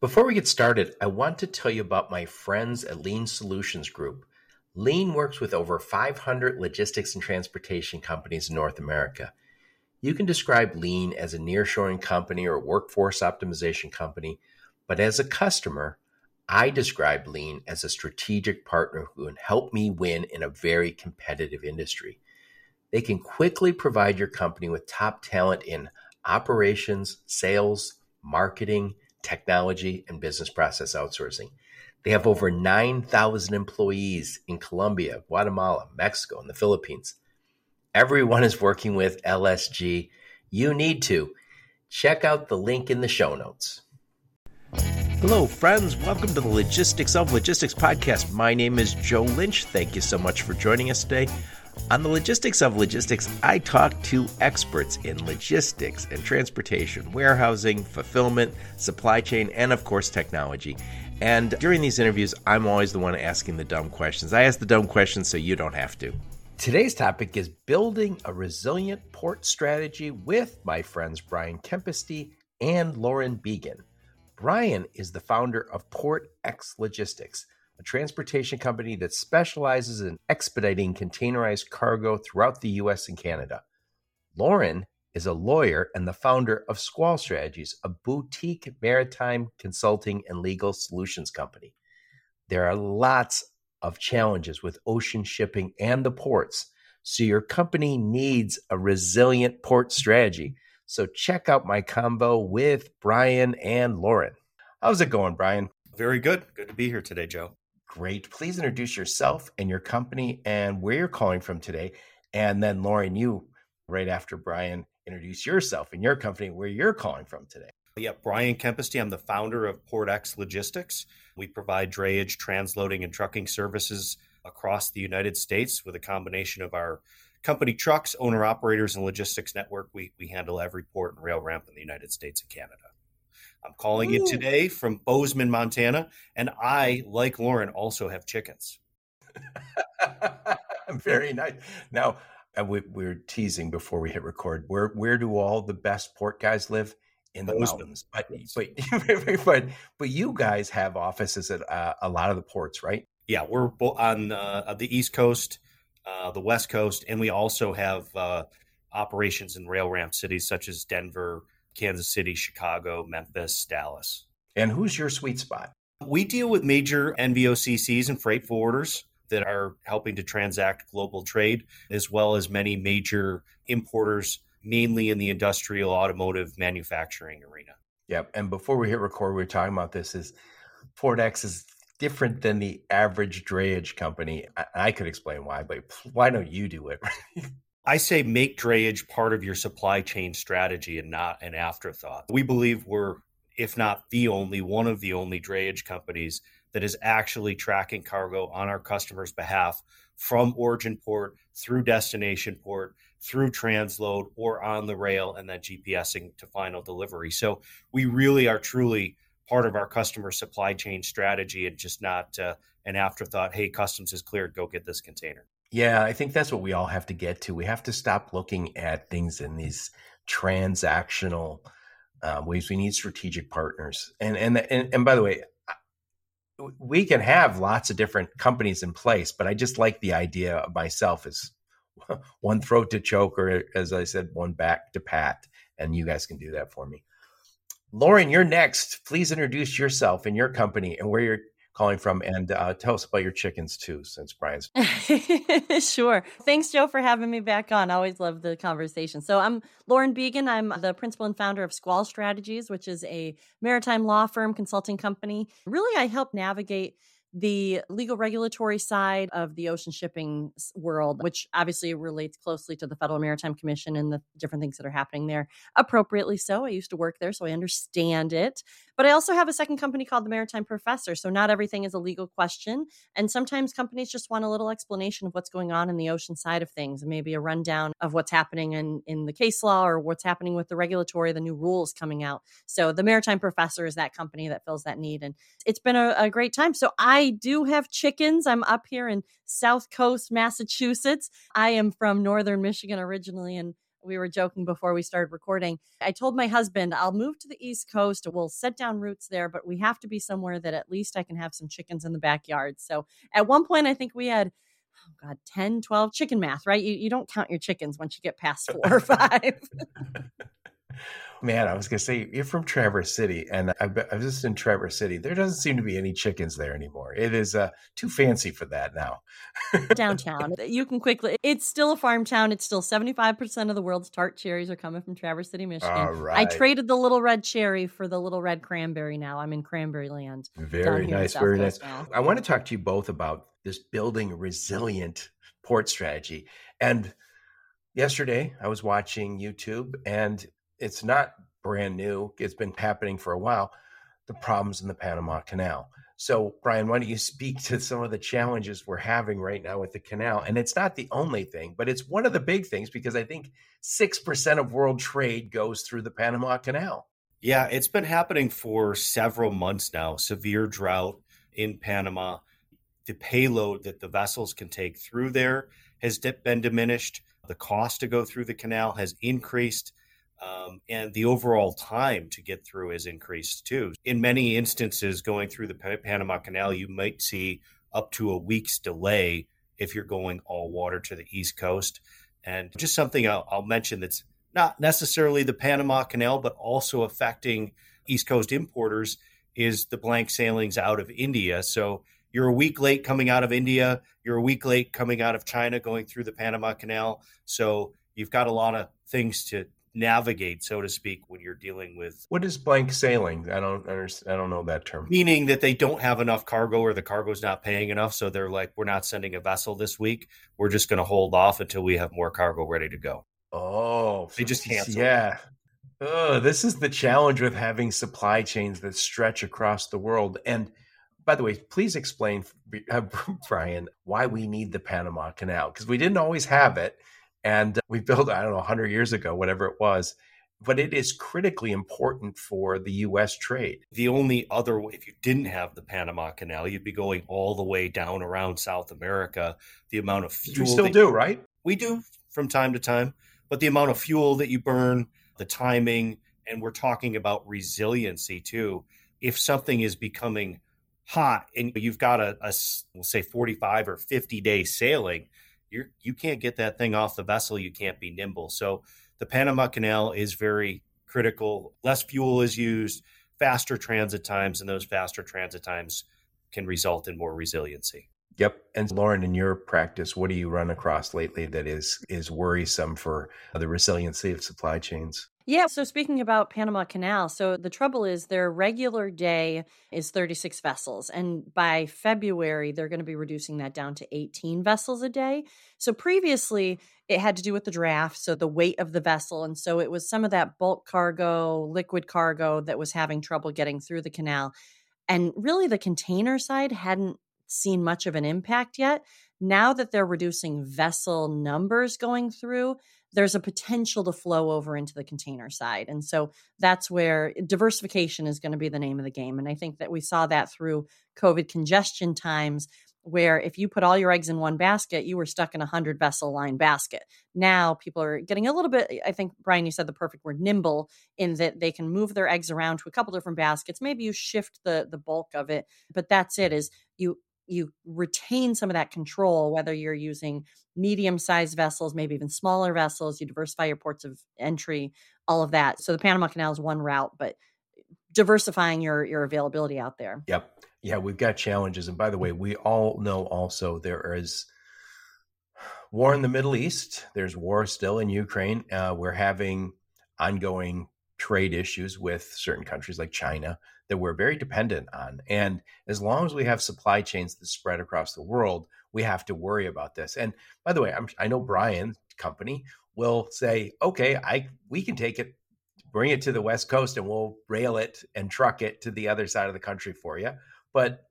Before we get started, I want to tell you about my friends at Lean Solutions Group. Lean works with over 500 logistics and transportation companies in North America. You can describe Lean as a nearshoring company or workforce optimization company, but as a customer, I describe Lean as a strategic partner who can help me win in a very competitive industry. They can quickly provide your company with top talent in operations, sales, marketing, technology, and business process outsourcing. They have over 9,000 employees in Colombia, Guatemala, Mexico, and the Philippines. Everyone is working with LSG. You need to. Check out the link in the show notes. Hello, friends. Welcome to the Logistics of Logistics podcast. My name is Joe Lynch. Thank you so much for joining us today. On the Logistics of Logistics, I talk to experts in logistics and transportation, warehousing, fulfillment, supply chain, and of course, technology. And during these interviews, I'm always the one asking the dumb questions. I ask the dumb questions so you don't have to. Today's topic is building a resilient port strategy with my friends Brian Kempisty and Lauren Beagen. Brian is the founder of Port X Logistics, a transportation company that specializes in expediting containerized cargo throughout the US and Canada. Lauren is a lawyer and the founder of Squall Strategies, a boutique maritime consulting and legal solutions company. There are lots of challenges with ocean shipping and the ports, so your company needs a resilient port strategy. So check out my combo with Brian and Lauren. How's it going, Brian? Very good. Good to be here today, Joe. Great. Please introduce yourself and your company and where you're calling from today. And then, Lauren, you, right after Brian, introduce yourself and your company, where you're calling from today. Yeah, Brian Kempisty. I'm the founder of PortX Logistics. We provide drayage, transloading, and trucking services across the United States with a combination of our company trucks, owner operators, and logistics network. We, we handle every port and rail ramp in the United States and Canada. I'm calling Ooh. you today from Bozeman, Montana, and I, like Lauren, also have chickens. Very nice. Now, uh, we, are teasing before we hit record. Where where do all the best port guys live? In the Bozeman. mountains. But, but but but you guys have offices at uh, a lot of the ports, right? Yeah, we're on uh, the East Coast, uh, the West Coast, and we also have uh, operations in rail ramp cities such as Denver, Kansas City, Chicago, Memphis, Dallas. And who's your sweet spot? We deal with major NVOCCs and freight forwarders that are helping to transact global trade, as well as many major importers, mainly in the industrial automotive manufacturing arena. Yep. And before we hit record, we were talking about this is PortX is different than the average drayage company. I, I could explain why, but why don't you do it? I say make drayage part of your supply chain strategy and not an afterthought. We believe we're, if not the only, one of the only drayage companies that is actually tracking cargo on our customers' behalf from origin port through destination port, through transload, or on the rail, and then GPSing to final delivery. So we really are truly part of our customer supply chain strategy and just not uh, an afterthought. Hey, customs is cleared, go get this container. Yeah, I think that's what we all have to get to. We have to stop looking at things in these transactional uh, ways. We need strategic partners. And, and and and by the way, we can have lots of different companies in place, but I just like the idea of myself as one throat to choke, or as I said, one back to pat. And you guys can do that for me. Lauren, you're next. Please introduce yourself and your company and where you're calling from and uh, tell us about your chickens too since brian's sure. Thanks joe for having me back on. I always love the conversation. So i'm lauren Beagen. I'm the principal and founder of squall strategies which is a maritime law firm consulting company. Really i help navigate the legal regulatory side of the ocean shipping world, which obviously relates closely to the Federal Maritime Commission and the different things that are happening there. Appropriately so. I used to work there, so I understand it. But I also have a second company called the Maritime Professor. So not everything is a legal question. And sometimes companies just want a little explanation of what's going on in the ocean side of things and maybe a rundown of what's happening in, in the case law or what's happening with the regulatory, the new rules coming out. So the Maritime Professor is that company that fills that need. And it's been a, a great time. So I I do have chickens. I'm up here in South Coast, Massachusetts. I am from Northern Michigan originally and we were joking before we started recording. I told my husband, I'll move to the East Coast. We'll set down roots there, but we have to be somewhere that at least I can have some chickens in the backyard. So at one point, I think we had oh God, 10, 12 chicken math, right? You, you don't count your chickens once you get past four or five. Man, I was going to say, you're from Traverse City, and I, I was just in Traverse City. There doesn't seem to be any chickens there anymore. It is uh, too fancy for that now. Downtown. You can quickly, it's still a farm town. It's still 75% of the world's tart cherries are coming from Traverse City, Michigan. All right. I traded the little red cherry for the little red cranberry now. I'm in cranberry land. Very nice. Very nice. Now. I want to talk to you both about this building resilient port strategy. And yesterday I was watching YouTube and it's not brand new. It's been happening for a while. The problems in the Panama Canal. So, Brian, why don't you speak to some of the challenges we're having right now with the canal? And it's not the only thing, but it's one of the big things because I think 6% of world trade goes through the Panama Canal. Yeah, it's been happening for several months now. Severe drought in Panama. The payload that the vessels can take through there has been diminished. The cost to go through the canal has increased um, and the overall time to get through has increased too. In many instances, going through the Panama Canal, you might see up to a week's delay if you're going all water to the East Coast. And just something I'll, I'll mention that's not necessarily the Panama Canal, but also affecting East Coast importers is the blank sailings out of India. So you're a week late coming out of India, you're a week late coming out of China going through the Panama Canal. So you've got a lot of things to navigate, so to speak, when you're dealing with. What is blank sailing? I don't understand. I don't know that term. Meaning that they don't have enough cargo or the cargo's not paying enough. So they're like, we're not sending a vessel this week. We're just going to hold off until we have more cargo ready to go. Oh, they just cancel. Yeah. Oh, this is the challenge with having supply chains that stretch across the world. And by the way, please explain, uh, Brian, why we need the Panama Canal because we didn't always have it and we built, I don't know, 100 years ago, whatever it was. But it is critically important for the U.S. trade. The only other way, if you didn't have the Panama Canal, you'd be going all the way down around South America. The amount of fuel. You still do, right? We do from time to time. But the amount of fuel that you burn, the timing, and we're talking about resiliency too. If something is becoming hot and you've got a, a we'll say 45 or 50 day sailing, you you can't get that thing off the vessel. You can't be nimble. So the Panama Canal is very critical. Less fuel is used, faster transit times, and those faster transit times can result in more resiliency. Yep. And Lauren, in your practice, what do you run across lately that is is worrisome for the resiliency of supply chains? Yeah. So speaking about Panama Canal, so the trouble is their regular day is 36 vessels. And by February, they're going to be reducing that down to 18 vessels a day. So previously, it had to do with the draft, so the weight of the vessel. And so it was some of that bulk cargo, liquid cargo that was having trouble getting through the canal. And really, the container side hadn't seen much of an impact yet. Now that they're reducing vessel numbers going through, there's a potential to flow over into the container side. And so that's where diversification is going to be the name of the game. And I think that we saw that through COVID congestion times where if you put all your eggs in one basket, you were stuck in a hundred vessel line basket. Now people are getting a little bit, I think, Brian, you said the perfect word, nimble, in that they can move their eggs around to a couple different baskets. Maybe you shift the the bulk of it, but that's it is you you retain some of that control whether you're using medium sized vessels maybe even smaller vessels you diversify your ports of entry all of that. So the panama canal is one route but diversifying your your availability out there. Yep. Yeah we've got challenges and by the way we all know also there is war in the middle east. There's war still in ukraine. Uh, we're having ongoing trade issues with certain countries like china that we're very dependent on. And as long as we have supply chains that spread across the world, we have to worry about this. And by the way, I'm, I know Brian's company will say, okay, I we can take it, bring it to the West Coast, and we'll rail it and truck it to the other side of the country for you. But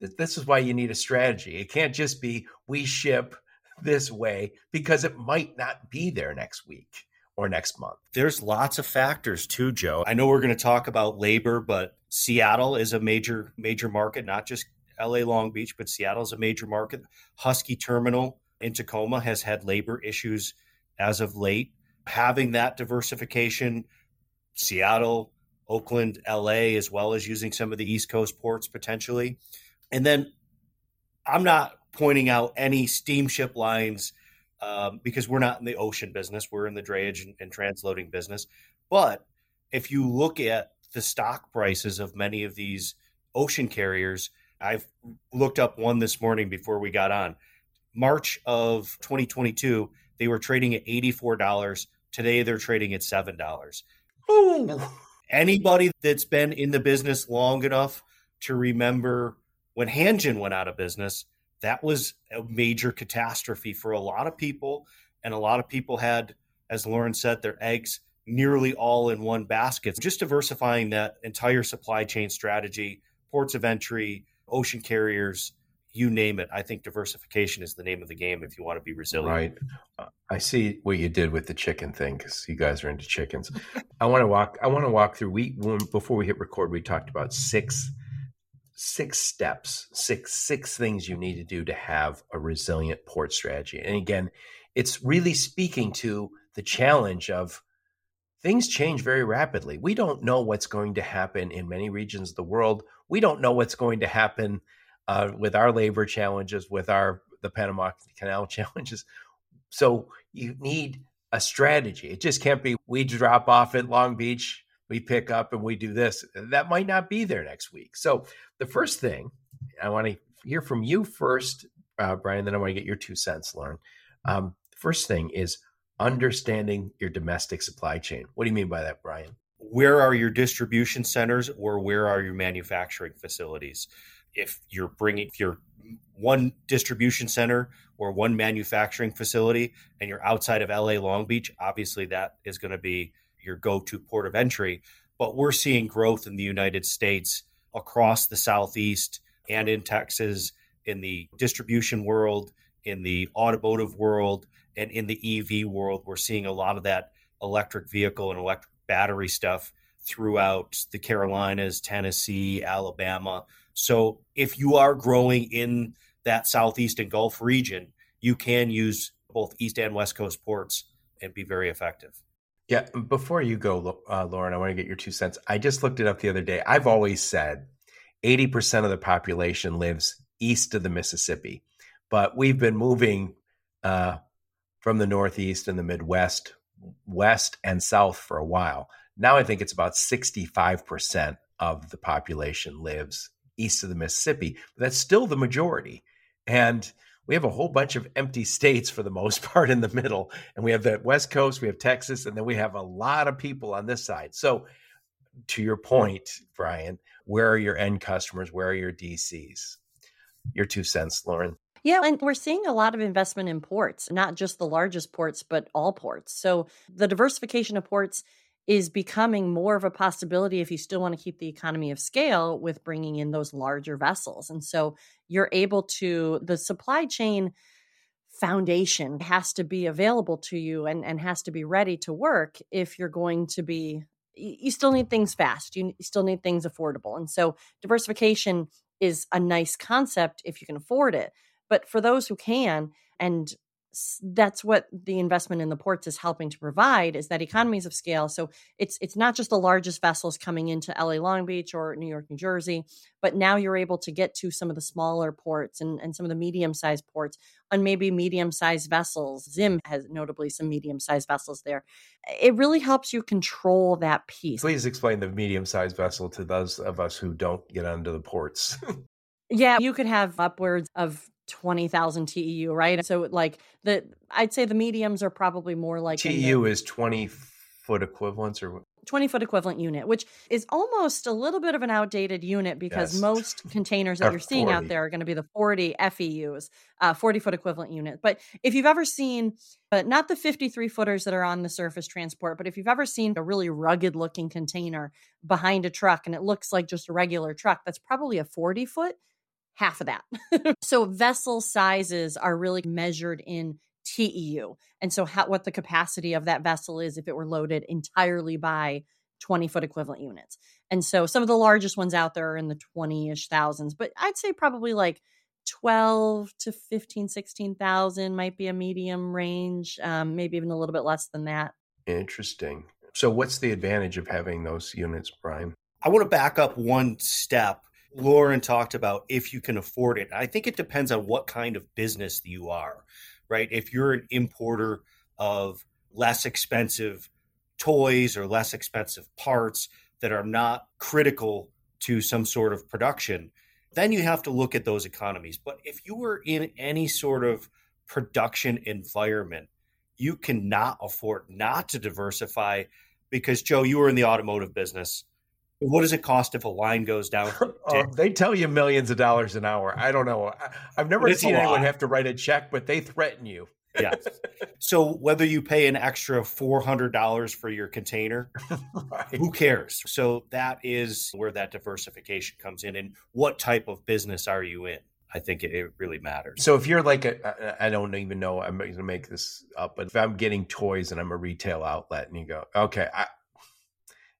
this is why you need a strategy. It can't just be we ship this way because it might not be there next week or next month? There's lots of factors too, Joe. I know we're going to talk about labor, but Seattle is a major major market, not just LA Long Beach, but Seattle is a major market. Husky Terminal in Tacoma has had labor issues as of late. Having that diversification, Seattle, Oakland, LA, as well as using some of the East Coast ports potentially. And then I'm not pointing out any steamship lines um, because we're not in the ocean business. We're in the drayage and, and transloading business. But if you look at the stock prices of many of these ocean carriers, I've looked up one this morning before we got on. March of 2022, they were trading at $84. Today, they're trading at $7. Ooh. Anybody that's been in the business long enough to remember when Hanjin went out of business, that was a major catastrophe for a lot of people. And a lot of people had, as Lauren said, their eggs nearly all in one basket. Just diversifying that entire supply chain strategy, ports of entry, ocean carriers, you name it. I think diversification is the name of the game if you want to be resilient. Right. Uh, I see what you did with the chicken thing because you guys are into chickens. I want to walk. I want to walk through. We when, before we hit record, we talked about six six steps, six six things you need to do to have a resilient port strategy. And again, it's really speaking to the challenge of things change very rapidly. We don't know what's going to happen in many regions of the world. We don't know what's going to happen uh, with our labor challenges, with our the Panama Canal challenges. So you need a strategy. It just can't be we drop off at Long Beach, we pick up and we do this. That might not be there next week. So the first thing I want to hear from you first, uh, Brian. Then I want to get your two cents, Lauren. Um, first thing is understanding your domestic supply chain. What do you mean by that, Brian? Where are your distribution centers or where are your manufacturing facilities? if you're bringing if you're one distribution center or one manufacturing facility and you're outside of LA Long Beach, obviously that is going to be your go-to port of entry. But we're seeing growth in the United States across the Southeast and in Texas, in the distribution world, in the automotive world, and in the EV world. We're seeing a lot of that electric vehicle and electric battery stuff throughout the Carolinas, Tennessee, Alabama. So if you are growing in that Southeast and Gulf region, you can use both East and West Coast ports and be very effective. Yeah. Before you go, uh, Lauren, I want to get your two cents. I just looked it up the other day. I've always said 80% of the population lives east of the Mississippi, but we've been moving uh, from the Northeast and the Midwest, West and South for a while. Now I think it's about 65% of the population lives east of the Mississippi. But that's still the majority. And we have a whole bunch of empty states for the most part in the middle. And we have the West Coast, we have Texas, and then we have a lot of people on this side. So, to your point, Brian, where are your end customers? Where are your DCs? Your two cents, Lauren. Yeah, and we're seeing a lot of investment in ports, not just the largest ports, but all ports. So the diversification of ports is becoming more of a possibility if you still want to keep the economy of scale with bringing in those larger vessels. And so you're able to, the supply chain foundation has to be available to you and, and has to be ready to work if you're going to be, you still need things fast, you still need things affordable. And so diversification is a nice concept if you can afford it. But for those who can, and that's what the investment in the ports is helping to provide is that economies of scale. So it's it's not just the largest vessels coming into LA Long Beach or New York New Jersey but now you're able to get to some of the smaller ports and, and some of the medium sized ports on maybe medium sized vessels. Zim has notably some medium sized vessels there. It really helps you control that piece. Please explain the medium sized vessel to those of us who don't get onto the ports. Yeah you could have upwards of 20,000 TEU, right? So like the I'd say the mediums are probably more like TEU is 20 foot equivalents or 20 foot equivalent unit, which is almost a little bit of an outdated unit because yes. most containers that you're seeing 40. out there are going to be the 40 FEUs, uh, 40 foot equivalent unit. But if you've ever seen, but uh, not the 53 footers that are on the surface transport, but if you've ever seen a really rugged looking container behind a truck and it looks like just a regular truck, that's probably a 40 foot half of that. so vessel sizes are really measured in TEU. And so how, what the capacity of that vessel is if it were loaded entirely by 20 foot equivalent units. And so some of the largest ones out there are in the 20 ish thousands, but I'd say probably like 12 to 15 16,000 might be a medium range um, maybe even a little bit less than that interesting so what's the advantage of having those units brian i want to back up one step lauren talked about if you can afford it i think it depends on what kind of business you are right if you're an importer of less expensive toys or less expensive parts that are not critical to some sort of production then you have to look at those economies. But if you were in any sort of production environment, you cannot afford not to diversify because Joe, you were in the automotive business. What does it cost if a line goes down? oh, they tell you millions of dollars an hour. I don't know. I, have never seen anyone have to write a check, but they threaten you yeah. So whether you pay an extra four hundred dollars for your container, right. who cares? So that is where that diversification comes in, and what type of business are you in? I think it, it really matters. So if you're like a, I don't even know, I'm going to make this up, but if I'm getting toys and I'm a retail outlet, and you go, okay, I,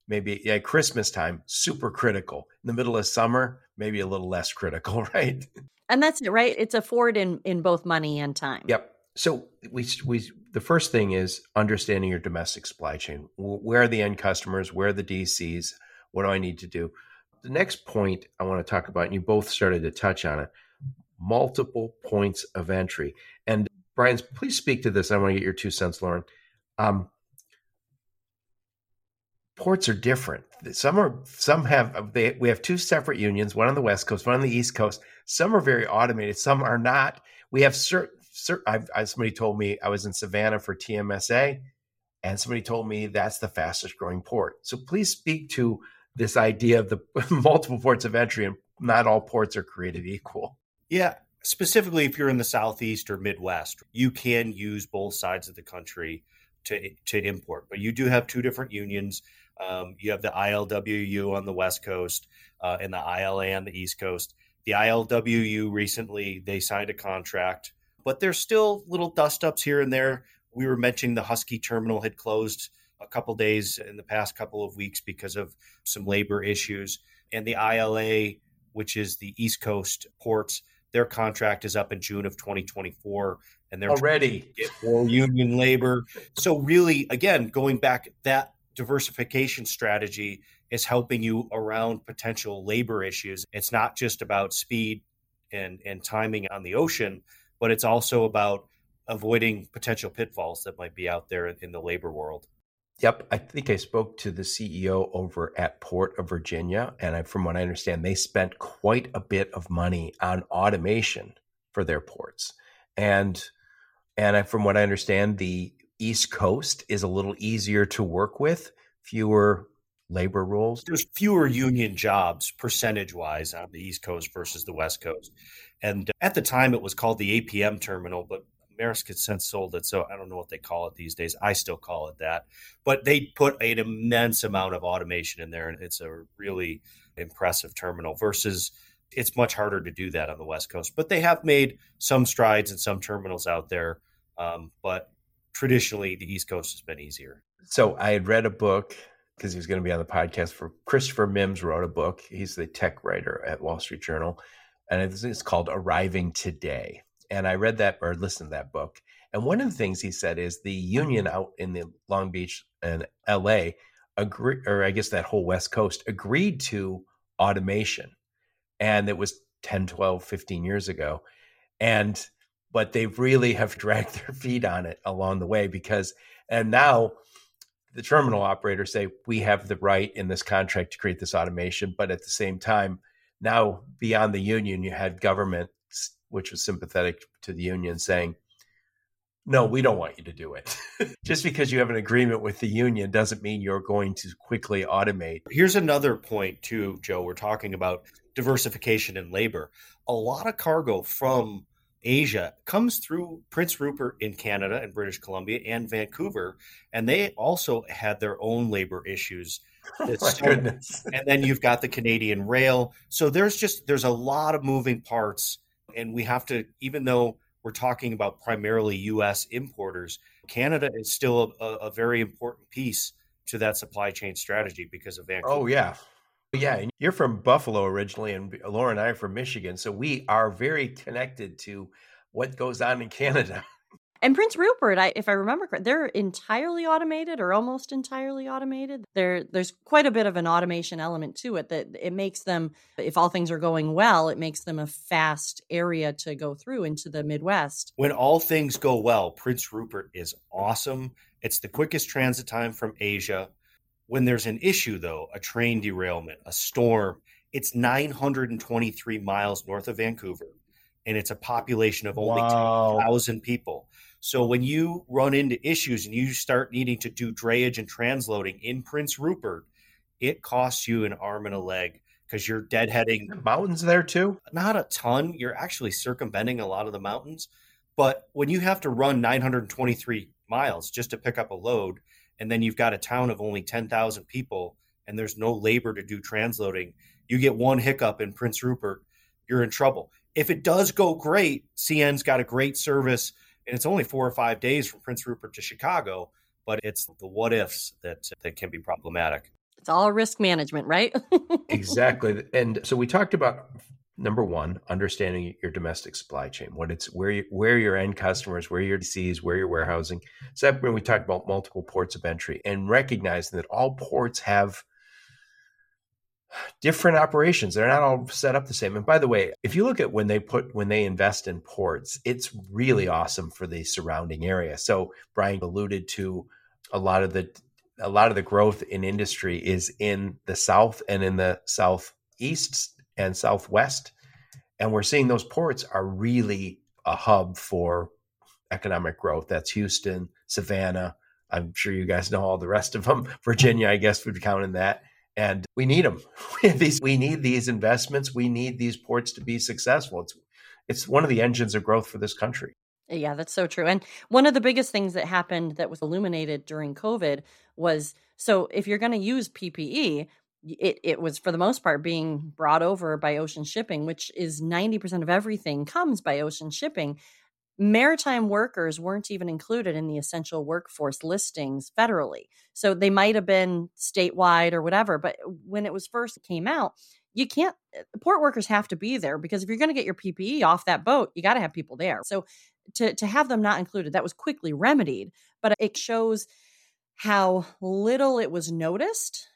maybe yeah, Christmas time, super critical. In the middle of summer, maybe a little less critical, right? And that's it, right? It's a forward in in both money and time. Yep. So we we the first thing is understanding your domestic supply chain. Where are the end customers? Where are the DCs? What do I need to do? The next point I want to talk about, and you both started to touch on it, multiple points of entry. And Brian, please speak to this. I want to get your two cents, Lauren. Um, ports are different. Some are some have they we have two separate unions, one on the west coast, one on the east coast. Some are very automated, some are not. We have certain I, somebody told me I was in Savannah for TMSA, and somebody told me that's the fastest growing port. So please speak to this idea of the multiple ports of entry, and not all ports are created equal. Yeah, specifically if you're in the southeast or midwest, you can use both sides of the country to to import, but you do have two different unions. Um, you have the ILWU on the west coast uh, and the ILA on the east coast. The ILWU recently they signed a contract but there's still little dust ups here and there. We were mentioning the Husky terminal had closed a couple days in the past couple of weeks because of some labor issues. And the ILA, which is the East Coast ports, their contract is up in June of 2024 and they're already get more union labor. So really again, going back that diversification strategy is helping you around potential labor issues. It's not just about speed and and timing on the ocean, but it's also about avoiding potential pitfalls that might be out there in the labor world. Yep, I think I spoke to the CEO over at Port of Virginia, and I, from what I understand, they spent quite a bit of money on automation for their ports, and and I, from what I understand, the East Coast is a little easier to work with, fewer labor rules. There's fewer union jobs percentage wise on the East Coast versus the West Coast. And at the time, it was called the APM terminal, but Maersk has since sold it. So I don't know what they call it these days. I still call it that. But they put an immense amount of automation in there, and it's a really impressive terminal versus it's much harder to do that on the West Coast. But they have made some strides in some terminals out there. Um, but traditionally, the East Coast has been easier. So I had read a book because he was going to be on the podcast for Christopher Mims wrote a book. He's the tech writer at Wall Street Journal and it's called Arriving Today. And I read that or listened to that book. And one of the things he said is the union out in the Long Beach and LA agree, or I guess that whole West Coast agreed to automation. And it was 10, 12, 15 years ago. And, but they really have dragged their feet on it along the way because, and now the terminal operators say, we have the right in this contract to create this automation. But at the same time, now beyond the union, you had government, which was sympathetic to the union, saying, no, we don't want you to do it. Just because you have an agreement with the union doesn't mean you're going to quickly automate. Here's another point, too, Joe. We're talking about diversification in labor. A lot of cargo from Asia comes through Prince Rupert in Canada and British Columbia and Vancouver, and they also had their own labor issues Oh my goodness. and then you've got the Canadian rail. So there's just there's a lot of moving parts and we have to even though we're talking about primarily US importers, Canada is still a, a very important piece to that supply chain strategy because of oh, Vancouver. Oh yeah. Yeah, and you're from Buffalo originally, and Laura and I are from Michigan. So we are very connected to what goes on in Canada. And Prince Rupert, I, if I remember correctly, they're entirely automated or almost entirely automated. There, there's quite a bit of an automation element to it that it makes them, if all things are going well, it makes them a fast area to go through into the Midwest. When all things go well, Prince Rupert is awesome. It's the quickest transit time from Asia. When there's an issue, though, a train derailment, a storm, it's 923 miles north of Vancouver, and it's a population of only wow. 10,000 people. So when you run into issues and you start needing to do drayage and transloading in Prince Rupert, it costs you an arm and a leg because you're deadheading mountains there too. Not a ton. You're actually circumventing a lot of the mountains, but when you have to run 923 miles just to pick up a load, and then you've got a town of only 10,000 people, and there's no labor to do transloading, you get one hiccup in Prince Rupert, you're in trouble. If it does go great, CN's got a great service and it's only four or five days from Prince Rupert to Chicago, but it's the what ifs that that can be problematic. It's all risk management, right? exactly. And so we talked about number one, understanding your domestic supply chain, what it's where you, where your end customers, where your DCs, where your warehousing. Second, we talked about multiple ports of entry and recognizing that all ports have different operations. They're not all set up the same. And by the way, if you look at when they put when they invest in ports, it's really awesome for the surrounding area. So Brian alluded to a lot of the a lot of the growth in industry is in the south and in the southeast and southwest. And we're seeing those ports are really a hub for economic growth. That's Houston, Savannah. I'm sure you guys know all the rest of them. Virginia, I guess, would count in that and we need them. these, we need these investments. We need these ports to be successful. It's it's one of the engines of growth for this country. Yeah, that's so true. And one of the biggest things that happened that was illuminated during COVID was so if you're going to use PPE, it, it was for the most part being brought over by ocean shipping, which is 90% of everything comes by ocean shipping maritime workers weren't even included in the essential workforce listings federally. So they might have been statewide or whatever, but when it was first came out, you can't eh, port workers have to be there because if you're going to get your PPE off that boat, you got to have people there. So to to have them not included, that was quickly remedied, but it shows how little it was noticed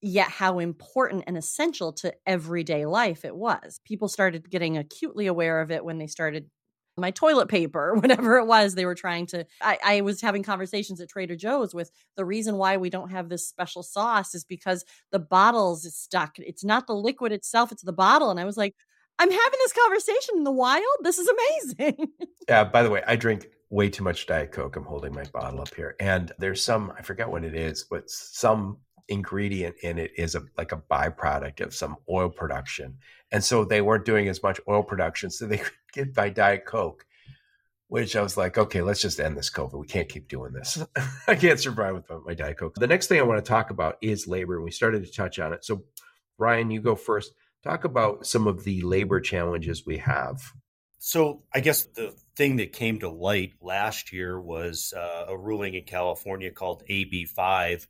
yet how important and essential to everyday life it was. People started getting acutely aware of it when they started my toilet paper, whatever it was they were trying to. I, I, was having conversations at Trader Joe's with the reason why we don't have this special sauce is because the bottles is stuck. It's not the liquid itself, it's the bottle. And I was like, I'm having this conversation in the wild. This is amazing. yeah, by the way, I drink way too much Diet Coke. I'm holding my bottle up here. And there's some, I forget what it is, but some ingredient in it is a like a byproduct of some oil production. And so they weren't doing as much oil production, so they could get by Diet Coke. Which I was like, okay, let's just end this COVID. We can't keep doing this. I can't survive without my Diet Coke. The next thing I want to talk about is labor. And we started to touch on it. So, Brian, you go first. Talk about some of the labor challenges we have. So, I guess the thing that came to light last year was uh, a ruling in California called AB5,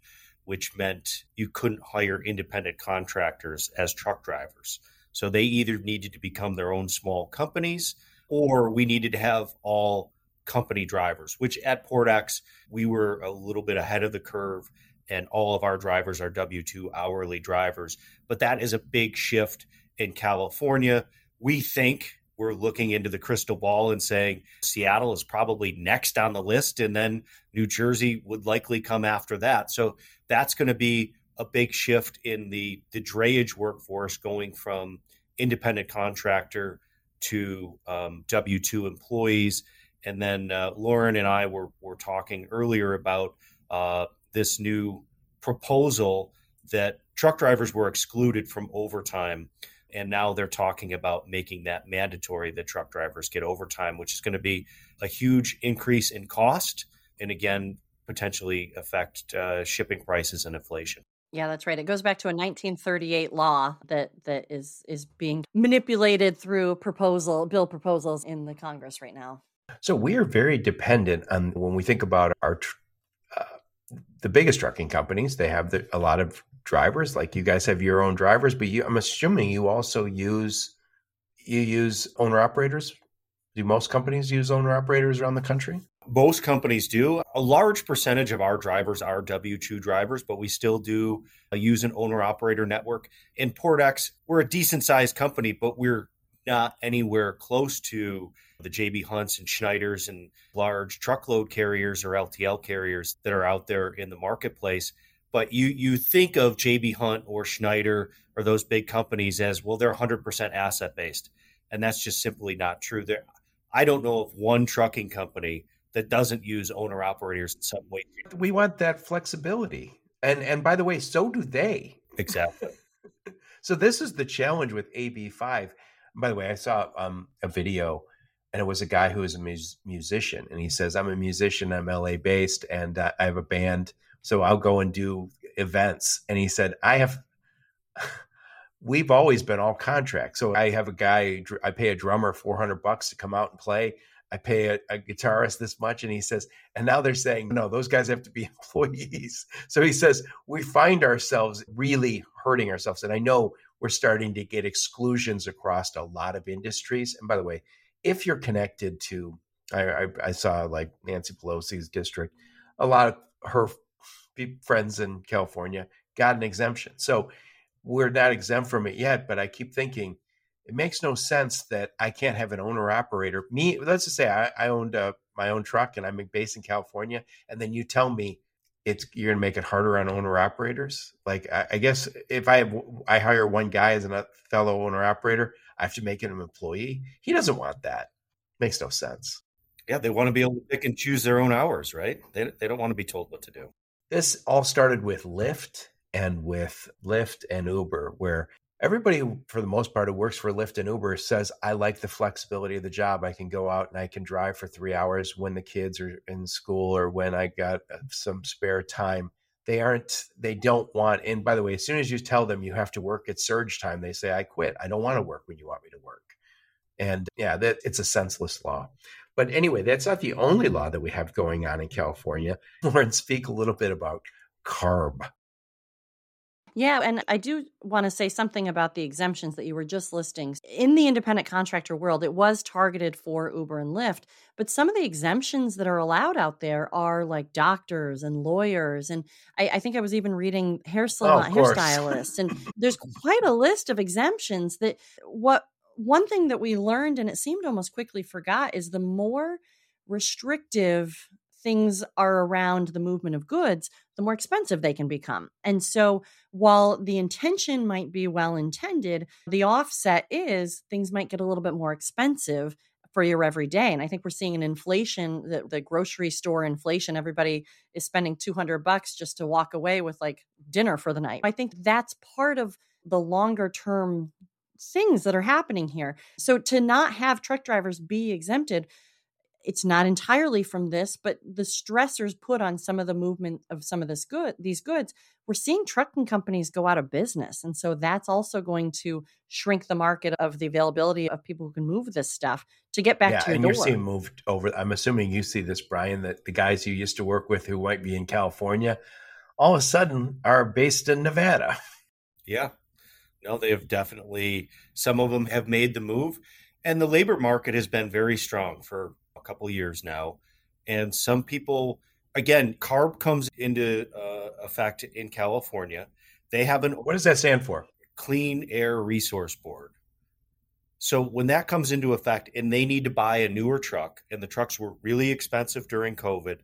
which meant you couldn't hire independent contractors as truck drivers. So they either needed to become their own small companies or we needed to have all company drivers, which at PortX, we were a little bit ahead of the curve and all of our drivers are W 2 hourly drivers. But that is a big shift in California. We think we're looking into the crystal ball and saying Seattle is probably next on the list, and then New Jersey would likely come after that. So that's going to be a big shift in the the drayage workforce going from independent contractor to um, W two employees. And then uh, Lauren and I were were talking earlier about uh, this new proposal that truck drivers were excluded from overtime and now they're talking about making that mandatory that truck drivers get overtime, which is going to be a huge increase in cost. And again, potentially affect uh, shipping prices and inflation. Yeah, that's right. It goes back to a 1938 law that that is is being manipulated through proposal bill proposals in the Congress right now. So we are very dependent on when we think about our uh, the biggest trucking companies. They have the, a lot of drivers? Like you guys have your own drivers, but you, I'm assuming you also use you use owner operators. Do most companies use owner operators around the country? Most companies do. A large percentage of our drivers are W 2 drivers, but we still do uh, use an owner operator network. In PortX we're a decent sized company, but we're not anywhere close to the JB Hunts and Schneiders and large truckload carriers or LTL carriers that are out there in the marketplace. But you you think of JB Hunt or Schneider or those big companies as well, they're 100% asset based, and that's just simply not true. There, I don't know of one trucking company that doesn't use owner operators in some way. We want that flexibility. And and by the way, so do they. Exactly. so this is the challenge with AB5. By the way, I saw um, a video and it was a guy who was a musician and he says, "I'm a musician, I'm LA based and uh, I have a band, so I'll go and do events." And he said, "I have we've always been all contract. So I have a guy, I pay a drummer 400 bucks to come out and play. I pay a, a, guitarist this much. And he says, and now they're saying, no, those guys have to be employees. So he says, we find ourselves really hurting ourselves. And I know we're starting to get exclusions across a lot of industries. And by the way, if you're connected to, I, I, I saw like Nancy Pelosi's district, a lot of her friends in California got an exemption. So we're not exempt from it yet, but I keep thinking it makes no sense that I can't have an owner operator. Me, let's just say I, I owned uh, my own truck and I'm based in California, and then you tell me it's you're gonna make it harder on owner operators. Like I, I guess if I have, I hire one guy as a fellow owner operator, I have to make him an employee. He doesn't want that. Makes no sense. Yeah, they want to be able to pick and choose their own hours, right? They they don't want to be told what to do. This all started with Lyft and with Lyft and Uber, where everybody, for the most part, who works for Lyft and Uber says, I like the flexibility of the job. I can go out and I can drive for three hours when the kids are in school or when I got uh, some spare time. They aren't, they don't want, and by the way, as soon as you tell them you have to work at surge time, they say, I quit. I don't want to work when you want me to work. And yeah, that it's a senseless law. But anyway, that's not the only law that we have going on in California. Lauren, speak a little bit about CARB. Yeah, and I do want to say something about the exemptions that you were just listing. In the independent contractor world, it was targeted for Uber and Lyft, but some of the exemptions that are allowed out there are like doctors and lawyers. And I, I think I was even reading hair oh, salon, oh, hairstylists. and there's quite a list of exemptions that what one thing that we learned, and it seemed almost quickly forgot, is the more restrictive things are around the movement of goods, the more expensive they can become. And so, while the intention might be well intended, the offset is things might get a little bit more expensive for your everyday. And I think we're seeing an inflation, that the grocery store inflation. Everybody is spending 200 bucks just to walk away with like dinner for the night. I think that's part of the longer term things that are happening here. So to not have truck drivers be exempted it's not entirely from this, but the stressors put on some of the movement of some of this good these goods, we're seeing trucking companies go out of business. And so that's also going to shrink the market of the availability of people who can move this stuff to get back yeah, to your and door. you're seeing moved over. I'm assuming you see this, Brian, that the guys you used to work with who might be in California all of a sudden are based in Nevada. Yeah. No, they have definitely some of them have made the move. And the labor market has been very strong for a couple years now. And some people, again, CARB comes into uh, effect in California. They have an what does that stand for? Clean Air Resource Board. So when that comes into effect and they need to buy a newer truck, and the trucks were really expensive during COVID,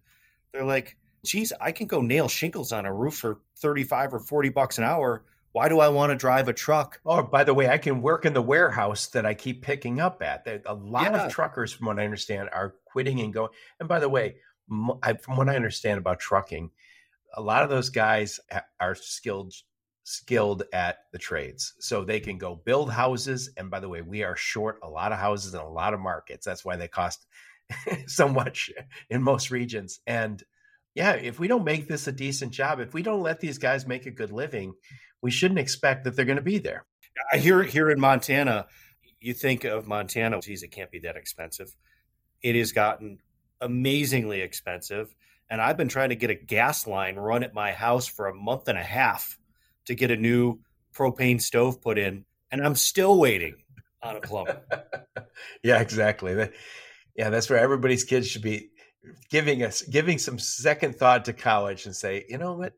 they're like, geez, I can go nail shingles on a roof for 35 or 40 bucks an hour why do I want to drive a truck? Oh, by the way, I can work in the warehouse that I keep picking up at. A lot yeah. of truckers, from what I understand, are quitting and going. And by the way, from what I understand about trucking, a lot of those guys are skilled skilled at the trades so they can go build houses and by the way we are short a lot of houses in a lot of markets that's why they cost so much in most regions and yeah if we don't make this a decent job if we don't let these guys make a good living we shouldn't expect that they're going to be there. I hear here in Montana, you think of Montana, geez, it can't be that expensive. It has gotten amazingly expensive. And I've been trying to get a gas line run at my house for a month and a half to get a new propane stove put in, and I'm still waiting on a plumber. yeah, exactly. Yeah, that's where everybody's kids should be giving us giving some second thought to college and say, you know what?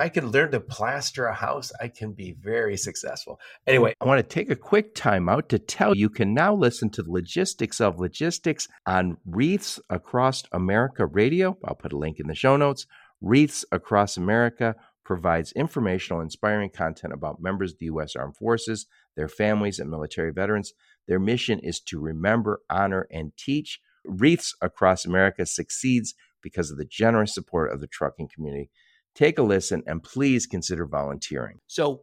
I can learn to plaster a house, I can be very successful. Mm. Anyway, I want to take a quick time out to tell you can now listen to the logistics of logistics on Wreaths Across America Radio. I'll put a link in the show notes. Wreaths Across America provides informational, inspiring content about members of the U.S. Armed Forces, their families, and military veterans. Their mission is to remember, honor, and teach. Wreaths Across America succeeds because of the generous support of the trucking community. Take a listen and please consider volunteering. So,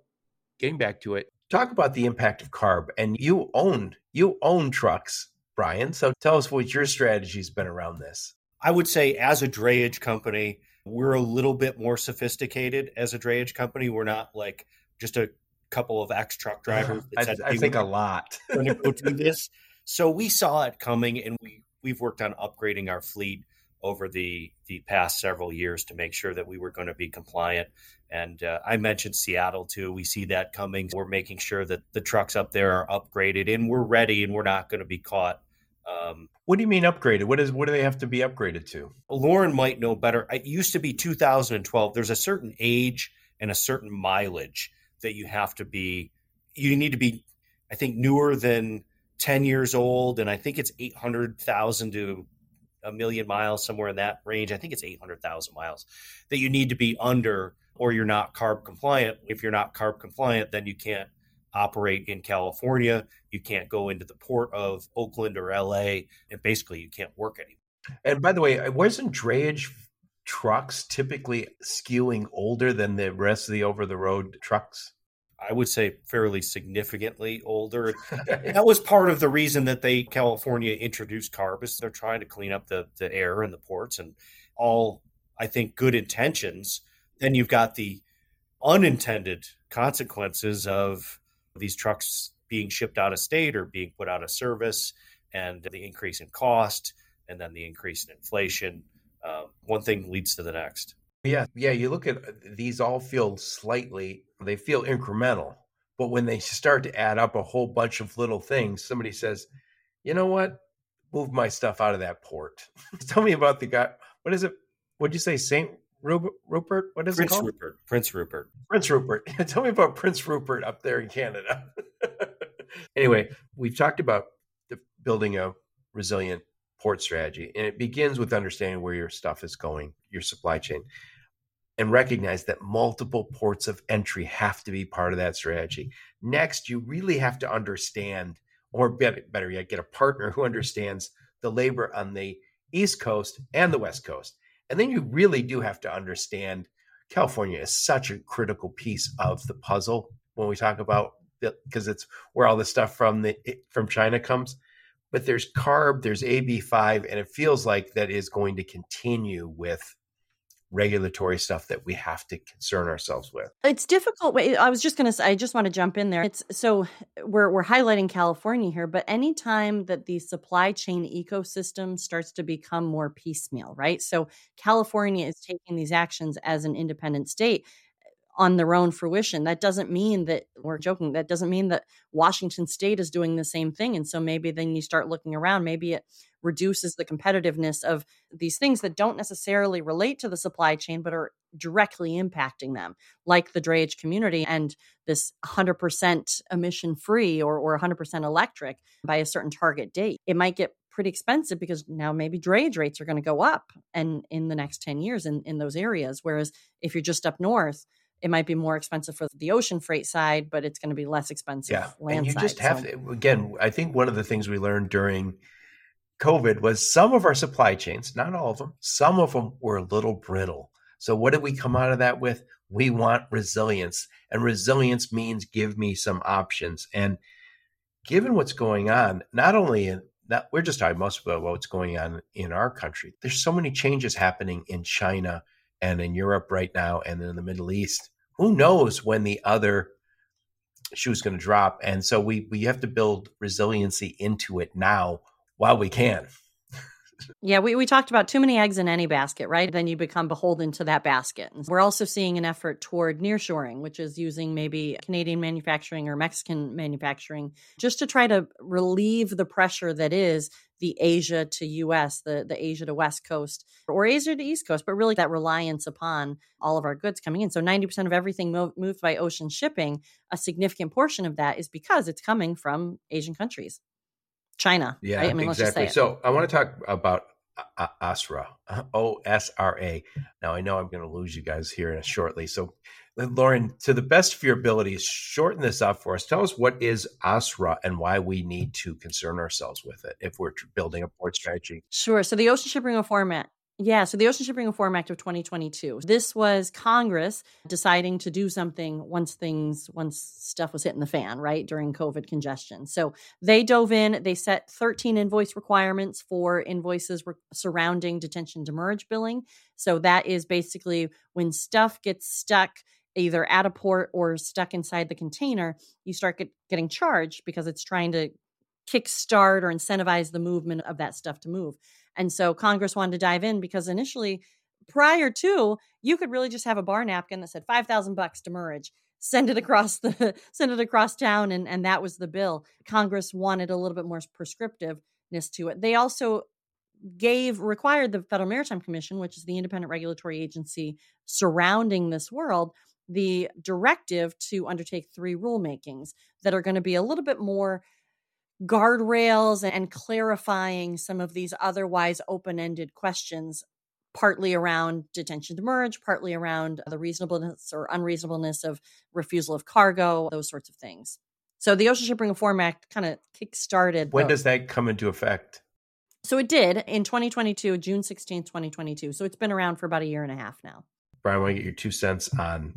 getting back to it, talk about the impact of CARB. And you owned you own trucks, Brian. So tell us what your strategy's been around this. I would say as a drayage company, we're a little bit more sophisticated as a drayage company. We're not like just a couple of ex truck drivers. I, I think a lot. going to go do this. So we saw it coming, and we we've worked on upgrading our fleet over the the past several years to make sure that we were going to be compliant. And uh, I mentioned Seattle too. We see that coming. We're making sure that the trucks up there are upgraded and we're ready, and we're not going to be caught um, what do you mean upgraded? What is what do they have to be upgraded to? Lauren might know better. It used to be 2012. There's a certain age and a certain mileage that you have to be. You need to be, I think, newer than 10 years old, and I think it's 800,000 to a million miles, somewhere in that range. I think it's 800,000 miles that you need to be under, or you're not CARB compliant. If you're not CARB compliant, then you can't operate in California. You can't go into the port of Oakland or LA, and basically you can't work anymore. And by the way, wasn't drayage trucks typically skewing older than the rest of the over the road trucks? I would say fairly significantly older. that was part of the reason that they California introduced CARB is they're trying to clean up the the air in the ports and all I think good intentions. Then you've got the unintended consequences of these trucks being shipped out of state or being put out of service, and the increase in cost, and then the increase in inflation. Uh, one thing leads to the next. Yeah, yeah. You look at uh, these all feel slightly, they feel incremental, but when they start to add up a whole bunch of little things, somebody says, "You know what? Move my stuff out of that port." Tell me about the guy. What is it? What'd you say, Saint Rupert? What is Prince it called? Rupert. Prince Rupert. Prince Rupert. Tell me about Prince Rupert up there in Canada. anyway, we've talked about the, building a resilient port strategy, and it begins with understanding where your stuff is going, your supply chain, and recognize that multiple ports of entry have to be part of that strategy. Next, you really have to understand, or better, yet, get a partner who understands the labor on the East Coast and the West Coast and then you really do have to understand California is such a critical piece of the puzzle when we talk about because it's where all the stuff from the from China comes. But there's CARB, there's AB5, and it feels like that is going to continue with regulatory stuff that we have to concern ourselves with. It's difficult. I was just going to say, I just want to jump in there. It's so we're we're highlighting California here, but anytime that the supply chain ecosystem starts to become more piecemeal, right? So California is taking these actions as an independent state on their own fruition. That doesn't mean that we're joking. That doesn't mean that Washington state is doing the same thing. And so maybe then you start looking around, maybe it reduces the competitiveness of these things that don't necessarily relate to the supply chain, but are directly impacting them, like the drayage community and this 100% emission free or, or 100% electric by a certain target date. It might get pretty expensive because now maybe drayage rates are going to go up and in the next 10 years in, in those areas. Whereas if you're just up north, it might be more expensive for the ocean freight side, but it's going to be less expensive yeah. and you side. just have so. to, again, I think one of the things we learned during COVID was some of our supply chains, not all of them, some of them were a little brittle. So what did we come out of that with? We want resilience. And resilience means give me some options. And given what's going on, not only in that we're just talking most about what's going on in our country. There's so many changes happening in China and in Europe right now and in the Middle East. Who knows mm-hmm. when the other shoe is going to drop? And so we we have to build resiliency into it now while we can. Yeah, we, we talked about too many eggs in any basket, right? Then you become beholden to that basket. We're also seeing an effort toward nearshoring, which is using maybe Canadian manufacturing or Mexican manufacturing just to try to relieve the pressure that is the Asia to US, the, the Asia to West Coast, or Asia to East Coast, but really that reliance upon all of our goods coming in. So 90% of everything mo- moved by ocean shipping, a significant portion of that is because it's coming from Asian countries. China. Yeah, right? I mean, exactly. So I want to talk about OSRA, O S R A. Now I know I'm going to lose you guys here shortly. So, Lauren, to the best of your abilities, shorten this up for us. Tell us what is OSRA and why we need to concern ourselves with it if we're building a port strategy. Sure. So the Ocean Shipping Reform Act yeah, so the Ocean Shipping Reform Act of 2022. This was Congress deciding to do something once things, once stuff was hitting the fan, right, during COVID congestion. So they dove in, they set 13 invoice requirements for invoices re- surrounding detention demurrage billing. So that is basically when stuff gets stuck either at a port or stuck inside the container, you start get, getting charged because it's trying to kickstart or incentivize the movement of that stuff to move. And so Congress wanted to dive in because initially, prior to, you could really just have a bar napkin that said 5,000 bucks demurrage send it across the send it across town and and that was the bill. Congress wanted a little bit more prescriptiveness to it. They also gave required the federal maritime commission which is the independent regulatory agency surrounding this world the directive to undertake three rulemakings that are going to be a little bit more guardrails and clarifying some of these otherwise open ended questions, partly around detention demurrage, partly around the reasonableness or unreasonableness of refusal of cargo, those sorts of things. So the Ocean Shipping Reform Act kind of kick-started. When does that come into effect? So it did in 2022, June 16, 2022. So it's been around for about a year and a half now. Brian, I want to get your two cents on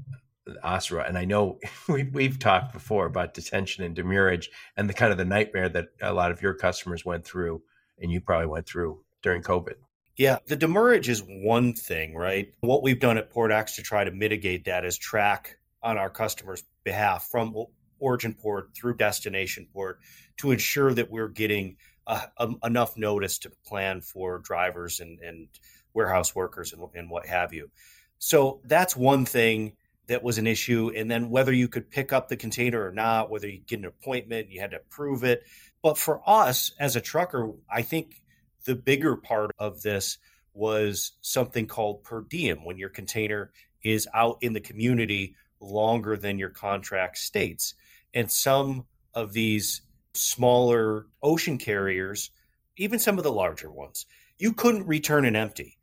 OSRA, and I know we, we've talked before about detention and demurrage and the kind of the nightmare that a lot of your customers went through, and you probably went through during COVID. Yeah, the demurrage is one thing, right? What we've done at PortX to try to mitigate that is track on our customers' behalf from origin port through destination port to ensure that we're getting uh, um, enough notice to plan for drivers and, and warehouse workers and, and what have you. So that's one thing that was an issue. And then whether you could pick up the container or not, whether you get an appointment, you had to prove it. But for us as a trucker, I think the bigger part of this was something called per diem when your container is out in the community longer than your contract states. And some of these smaller ocean carriers, even some of the larger ones, you couldn't return an empty.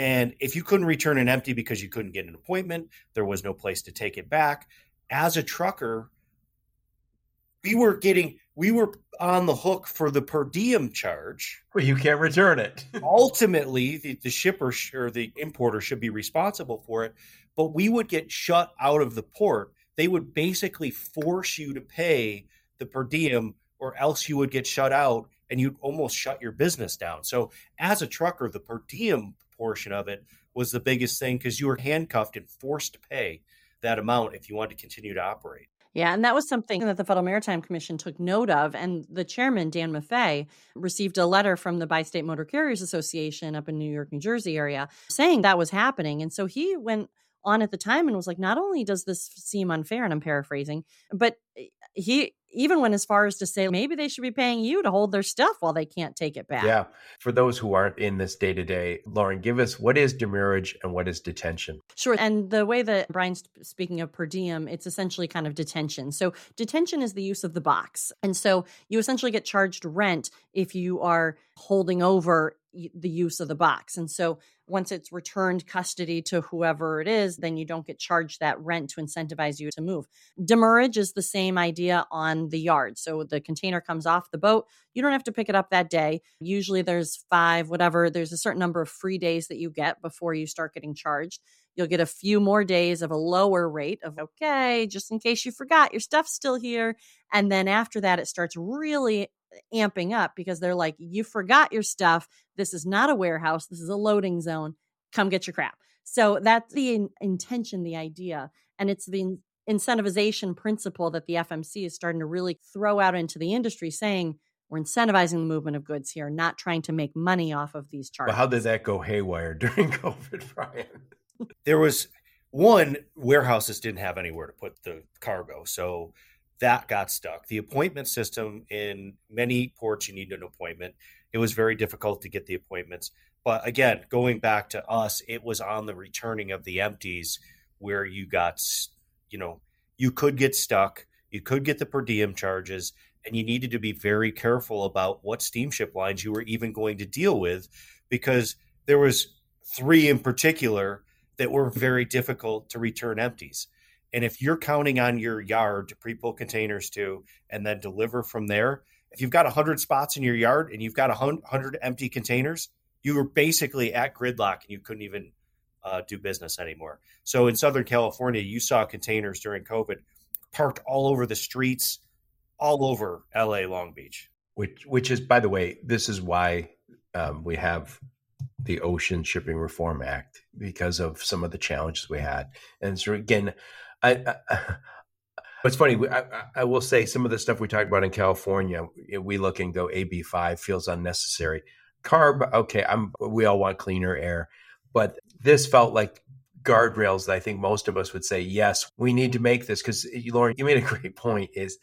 And if you couldn't return an empty because you couldn't get an appointment, there was no place to take it back. As a trucker, we were getting we were on the hook for the per diem charge. Well, you can't return it. Ultimately, the, the shipper sh- or the importer should be responsible for it, but we would get shut out of the port. They would basically force you to pay the per diem, or else you would get shut out and you'd almost shut your business down. So, as a trucker, the per diem portion of it was the biggest thing because you were handcuffed and forced to pay that amount if you wanted to continue to operate. Yeah, and that was something that the Federal Maritime Commission took note of. And the chairman, Dan Maffei, received a letter from the Bi State Motor Carriers Association up in New York, New Jersey area saying that was happening. And so he went on at the time and was like, not only does this seem unfair, and I'm paraphrasing, but eh, he even went as far as to say maybe they should be paying you to hold their stuff while they can't take it back. Yeah. For those who aren't in this day to day, Lauren, give us what is demurrage and what is detention? Sure. And the way that Brian's speaking of per diem, it's essentially kind of detention. So detention is the use of the box. And so you essentially get charged rent if you are holding over the use of the box. And so once it's returned custody to whoever it is, then you don't get charged that rent to incentivize you to move. Demurrage is the same idea on the yard. So the container comes off the boat. You don't have to pick it up that day. Usually there's five, whatever, there's a certain number of free days that you get before you start getting charged. You'll get a few more days of a lower rate of, okay, just in case you forgot, your stuff's still here. And then after that, it starts really amping up because they're like, you forgot your stuff. This is not a warehouse. This is a loading zone. Come get your crap. So that's the in- intention, the idea. And it's the incentivization principle that the FMC is starting to really throw out into the industry saying, we're incentivizing the movement of goods here, not trying to make money off of these charges. But how did that go haywire during COVID, Brian? there was one warehouses didn't have anywhere to put the cargo, so that got stuck. The appointment system in many ports, you need an appointment. It was very difficult to get the appointments. But again, going back to us, it was on the returning of the empties where you got, you know, you could get stuck, you could get the per diem charges, and you needed to be very careful about what steamship lines you were even going to deal with because there was three in particular that were very difficult to return empties. And if you're counting on your yard to pre-pull containers to and then deliver from there, if you've got 100 spots in your yard and you've got 100 empty containers, you were basically at gridlock and you couldn't even uh, do business anymore. So in Southern California, you saw containers during COVID parked all over the streets, all over LA Long Beach. Which, which is, by the way, this is why um, we have the Ocean Shipping Reform Act because of some of the challenges we had. And so again, I, I it's funny. I, I, will say some of the stuff we talked about in California, eh, we look and go AB five feels unnecessary. CARB, okay, I'm. We all want cleaner air, but this felt like guardrails that I think most of us would say yes, we need to make this because eh, Lauren, you made a great point. Is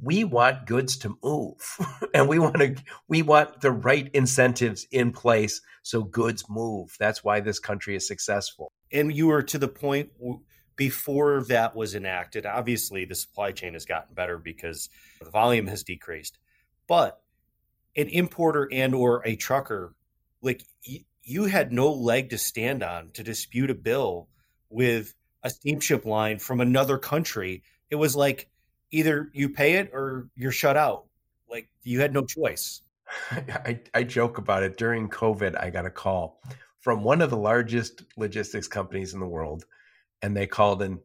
we want goods to move and we want to we want the right incentives in place so goods move that's why this country is successful and you were to the point before that was enacted obviously the supply chain has gotten better because the volume has decreased but an importer and or a trucker like you had no leg to stand on to dispute a bill with a steamship line from another country it was like either you pay it or you're shut out. Like you had no choice. I, I joke about it. During COVID, I got a call from one of the largest logistics companies in the world. And they called and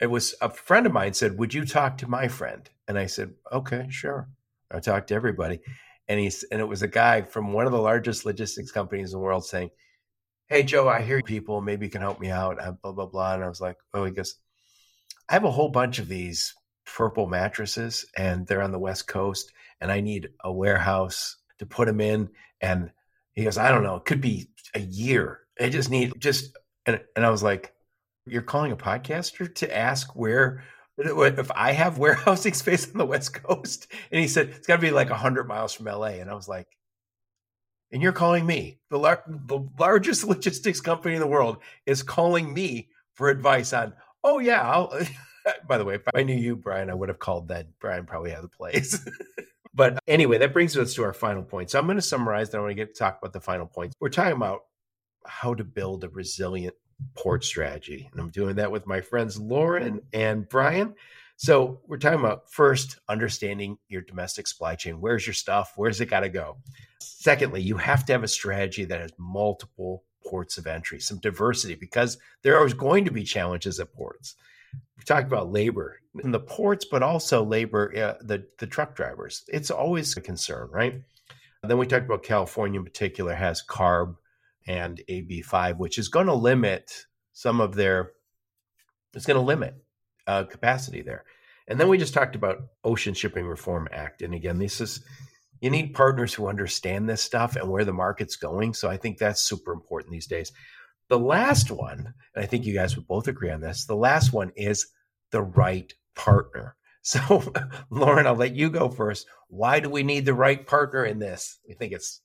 it was a friend of mine said, Would you talk to my friend? And I said, Okay, sure. I talked to everybody. And he's and it was a guy from one of the largest logistics companies in the world saying, Hey Joe, I hear people, maybe you can help me out, uh, blah, blah, blah. And I was like, Oh, he goes, I have a whole bunch of these purple mattresses and they're on the West Coast and I need a warehouse to put them in. And he goes, I don't know, it could be a year. I just need just, and, and I was like, you're calling a podcaster to ask where, if I have warehousing space on the West Coast? And he said, it's got to be like 100 miles from LA. And I was like, and you're calling me, the, lar- the largest logistics company in the world is calling me for advice on, oh, yeah, I'll. By the way, if I knew you, Brian, I would have called that. Brian probably had the place. but anyway, that brings us to our final point. So I'm going to summarize. Then I want to get to talk about the final points. We're talking about how to build a resilient port strategy, and I'm doing that with my friends Lauren and Brian. So we're talking about first understanding your domestic supply chain. Where's your stuff? Where's it got to go? Secondly, you have to have a strategy that has multiple ports of entry, some diversity, because there are going to be challenges at ports we talked about labor in the ports, but also labor, uh, the, the truck drivers. It's always a concern, right? then we talked about California in particular has CARB and AB5, which is going to limit some of their, it's going to limit uh, capacity there. And then we just talked about Ocean Shipping Reform Act. And again, this is, you need partners who understand this stuff and where the market's going. So I think that's super important these days. The last one, and I think you guys would both agree on this, the last one is the right partner. So, Lauren, I'll let you go first. Why do we need the right partner in this? I think it's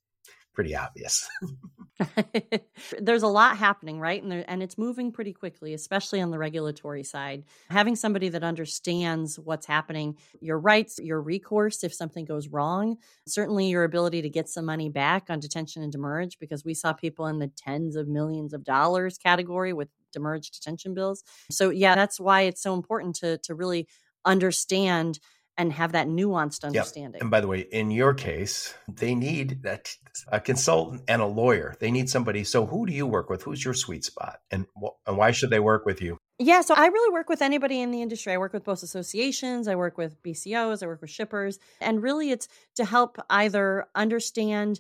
pretty obvious. There's a lot happening, right? And, there, and it's moving pretty quickly, especially on the regulatory side. Having somebody that understands what's happening, your rights, your recourse if something goes wrong, certainly your ability to get some money back on detention and demurrage because we saw people in the tens of millions of dollars category with demurrage detention bills. So, yeah, that's why it's so important to, to really understand and have that nuanced understanding. Yep. And by the way, in your case, they need that a consultant and a lawyer. They need somebody. So who do you work with? Who's your sweet spot? And and why should they work with you? Yeah, so I really work with anybody in the industry. I work with both associations, I work with BCOs, I work with shippers, and really it's to help either understand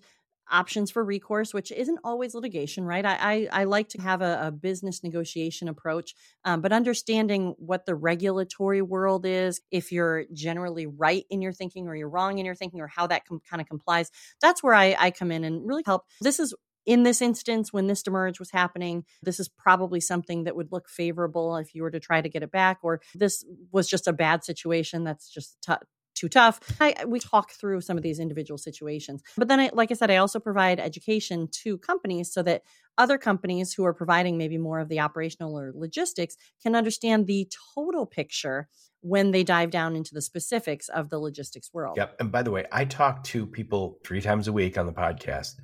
options for recourse, which isn't always litigation, right? I I, I like to have a, a business negotiation approach, um, but understanding what the regulatory world is, if you're generally right in your thinking or you're wrong in your thinking, or how that com- kind of complies, that's where I, I come in and really help. This is in this instance, when this demurrage was happening, this is probably something that would look favorable if you were to try to get it back, or this was just a bad situation that's just t- too tough. I, we talk through some of these individual situations. But then, I, like I said, I also provide education to companies so that other companies who are providing maybe more of the operational or logistics can understand the total picture when they dive down into the specifics of the logistics world. Yep. And by the way, I talk to people three times a week on the podcast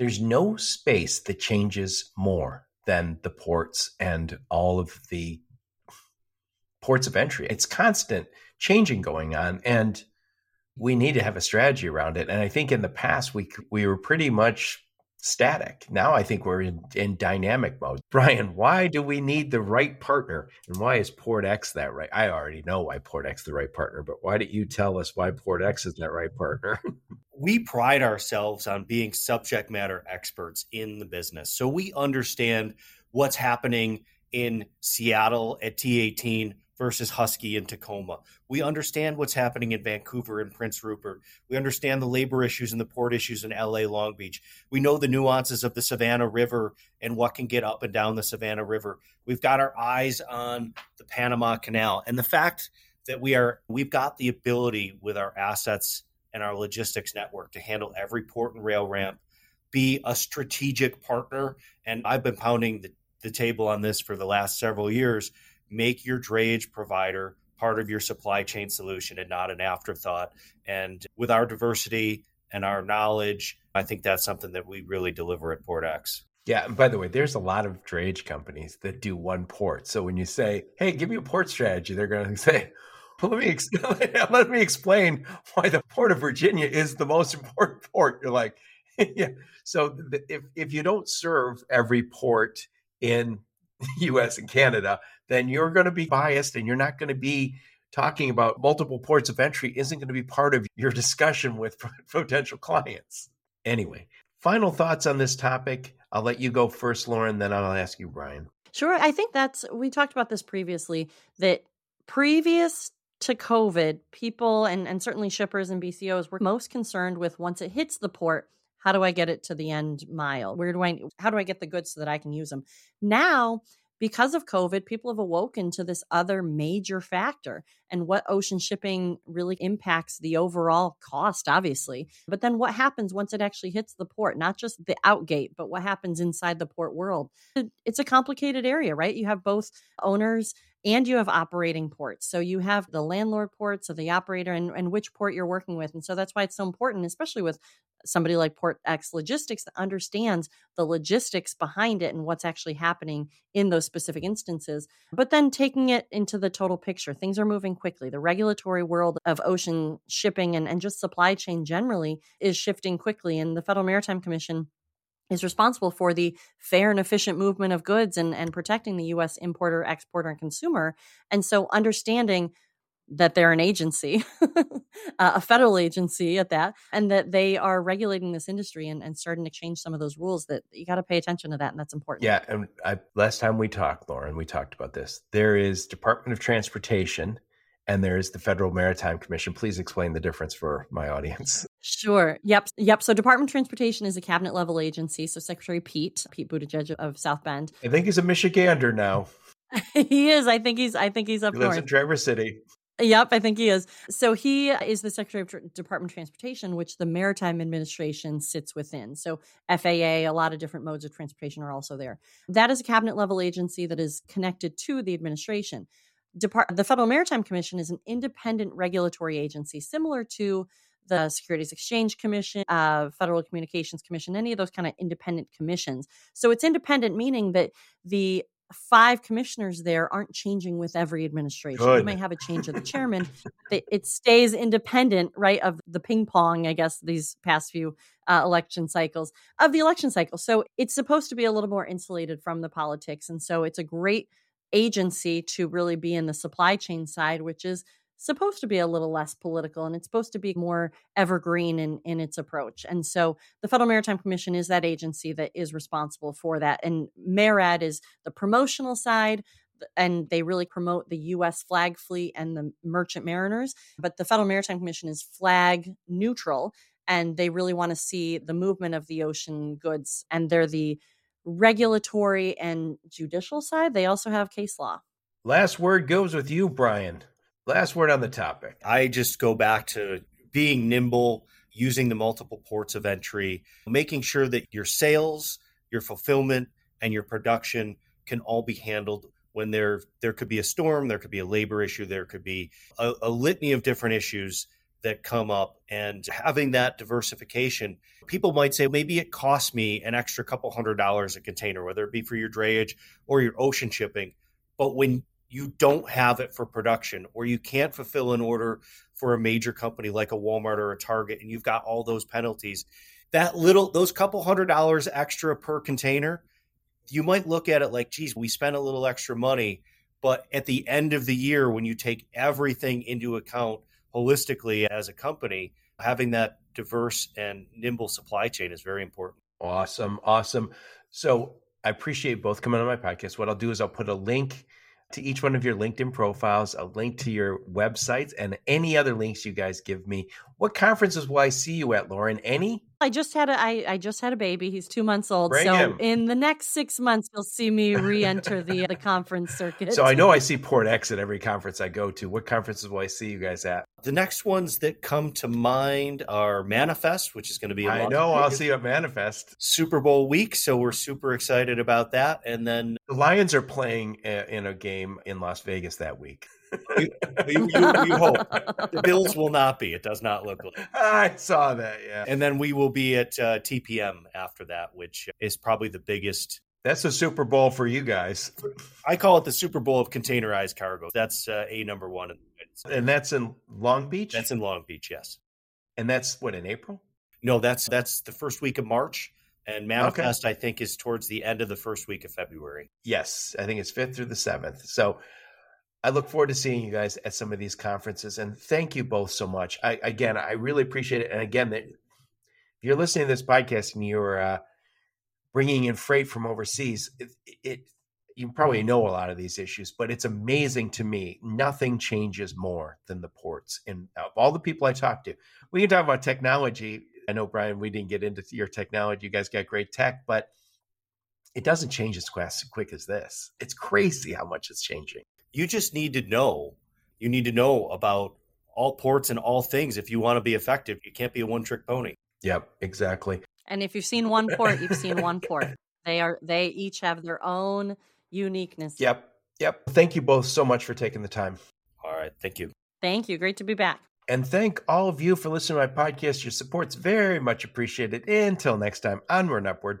there's no space that changes more than the ports and all of the ports of entry. It's constant changing going on and we need to have a strategy around it. And I think in the past we we were pretty much static. Now I think we're in, in dynamic mode. Brian, why do we need the right partner? And why is Port X that right? I already know why Port X the right partner, but why don't you tell us why Port X is that right partner? we pride ourselves on being subject matter experts in the business. So we understand what's happening in Seattle at T18 versus Husky in Tacoma. We understand what's happening in Vancouver and Prince Rupert. We understand the labor issues and the port issues in LA Long Beach. We know the nuances of the Savannah River and what can get up and down the Savannah River. We've got our eyes on the Panama Canal and the fact that we are we've got the ability with our assets and our logistics network to handle every port and rail ramp, be a strategic partner. And I've been pounding the, the table on this for the last several years make your drayage provider part of your supply chain solution and not an afterthought. And with our diversity and our knowledge, I think that's something that we really deliver at PortX. Yeah, and by the way, there's a lot of drayage companies that do one port. So when you say, "Hey, give me a port strategy," they're going to say, well, "Let me ex- let me explain why the port of Virginia is the most important port." You're like, "Yeah." So if if you don't serve every port in the US and Canada, then you're going to be biased and you're not going to be talking about multiple ports of entry isn't going to be part of your discussion with potential clients. Anyway, final thoughts on this topic. I'll let you go first, Lauren, then I'll ask you, Brian. Sure. I think that's, we talked about this previously, that previous to COVID, people and, and certainly shippers and BCOs were most concerned with once it hits the port, how do I get it to the end mile? Where do I, how do I get the goods so that I can use them? Now, because of COVID, people have awoken to this other major factor and what ocean shipping really impacts the overall cost, obviously. But then what happens once it actually hits the port, not just the outgate, but what happens inside the port world? It's a complicated area, right? You have both owners and you have operating ports. So you have the landlord ports of the operator and, and which port you're working with. And so that's why it's so important, especially with somebody like Port X Logistics that understands the logistics behind it and what's actually happening in those specific instances. But then taking it into the total picture, things are moving quickly. The regulatory world of ocean shipping and, and just supply chain generally is shifting quickly. And the Federal Maritime Commission is responsible for the fair and efficient movement of goods and, and protecting the U.S. importer, exporter, and consumer. And so understanding that they're an agency, uh, a federal agency at that, and that they are regulating this industry and, and starting to change some of those rules that you got to pay attention to that. And that's important. Yeah. And I, last time we talked, Lauren, we talked about this. There is Department of Transportation and there is the Federal Maritime Commission. Please explain the difference for my audience. Sure. Yep. Yep. So Department of Transportation is a cabinet level agency. So Secretary Pete, Pete Buttigieg of South Bend. I think he's a Michigander now. he is. I think he's. I think he's up he lives north. in Traverse City. Yep, I think he is. So he is the Secretary of Department of Transportation, which the Maritime Administration sits within. So FAA, a lot of different modes of transportation are also there. That is a cabinet level agency that is connected to the administration. Depart- the Federal Maritime Commission is an independent regulatory agency similar to the Securities Exchange Commission, uh, Federal Communications Commission, any of those kind of independent commissions. So it's independent, meaning that the five commissioners there aren't changing with every administration. Good. You may have a change of the chairman. it stays independent, right, of the ping pong, I guess, these past few uh, election cycles of the election cycle. So it's supposed to be a little more insulated from the politics. And so it's a great agency to really be in the supply chain side, which is supposed to be a little less political and it's supposed to be more evergreen in, in its approach. And so the Federal Maritime Commission is that agency that is responsible for that. And MARAD is the promotional side, and they really promote the U.S. flag fleet and the merchant mariners. But the Federal Maritime Commission is flag neutral, and they really want to see the movement of the ocean goods. And they're the regulatory and judicial side. They also have case law. Last word goes with you, Brian. Last word on the topic. I just go back to being nimble, using the multiple ports of entry, making sure that your sales, your fulfillment, and your production can all be handled when there there could be a storm, there could be a labor issue, there could be a, a litany of different issues that come up and having that diversification people might say maybe it costs me an extra couple hundred dollars a container whether it be for your drayage or your ocean shipping but when you don't have it for production or you can't fulfill an order for a major company like a Walmart or a Target and you've got all those penalties that little those couple hundred dollars extra per container you might look at it like, geez, we spent a little extra money. But at the end of the year, when you take everything into account holistically as a company, having that diverse and nimble supply chain is very important. Awesome. Awesome. So I appreciate both coming on my podcast. What I'll do is I'll put a link to each one of your LinkedIn profiles, a link to your websites, and any other links you guys give me. What conferences will I see you at, Lauren? Any? I just had a I, I just had a baby. He's two months old. Bring so him. in the next six months, you'll see me re-enter the uh, the conference circuit. So I know I see Port X at every conference I go to. What conferences will I see you guys at? The next ones that come to mind are Manifest, which is going to be. I know I'll see you at Manifest Super Bowl week, so we're super excited about that. And then the Lions are playing uh, in a game in Las Vegas that week you, you, you, hope the Bills will not be. It does not look like. I saw that. Yeah, and then we will be at uh, TPM after that, which is probably the biggest. That's a Super Bowl for you guys. I call it the Super Bowl of containerized cargo. That's uh, a number one. And that's in Long Beach. That's in Long Beach, yes. And that's what in April. No, that's that's the first week of March. And Manifest, okay. I think, is towards the end of the first week of February. Yes, I think it's fifth through the seventh. So I look forward to seeing you guys at some of these conferences. And thank you both so much. I, again, I really appreciate it. And again, if you're listening to this podcast and you're uh, bringing in freight from overseas, it, it you probably know a lot of these issues, but it's amazing to me. Nothing changes more than the ports. And of all the people I talk to, we can talk about technology. I know, Brian, we didn't get into your technology. You guys got great tech, but it doesn't change as quick as this. It's crazy how much it's changing you just need to know. You need to know about all ports and all things if you want to be effective. You can't be a one trick pony. Yep, exactly. And if you've seen one port, you've seen one port. They are they each have their own uniqueness. Yep. Yep. Thank you both so much for taking the time. All right. Thank you. Thank you. Great to be back. And thank all of you for listening to my podcast. Your support's very much appreciated. Until next time, onward and upward.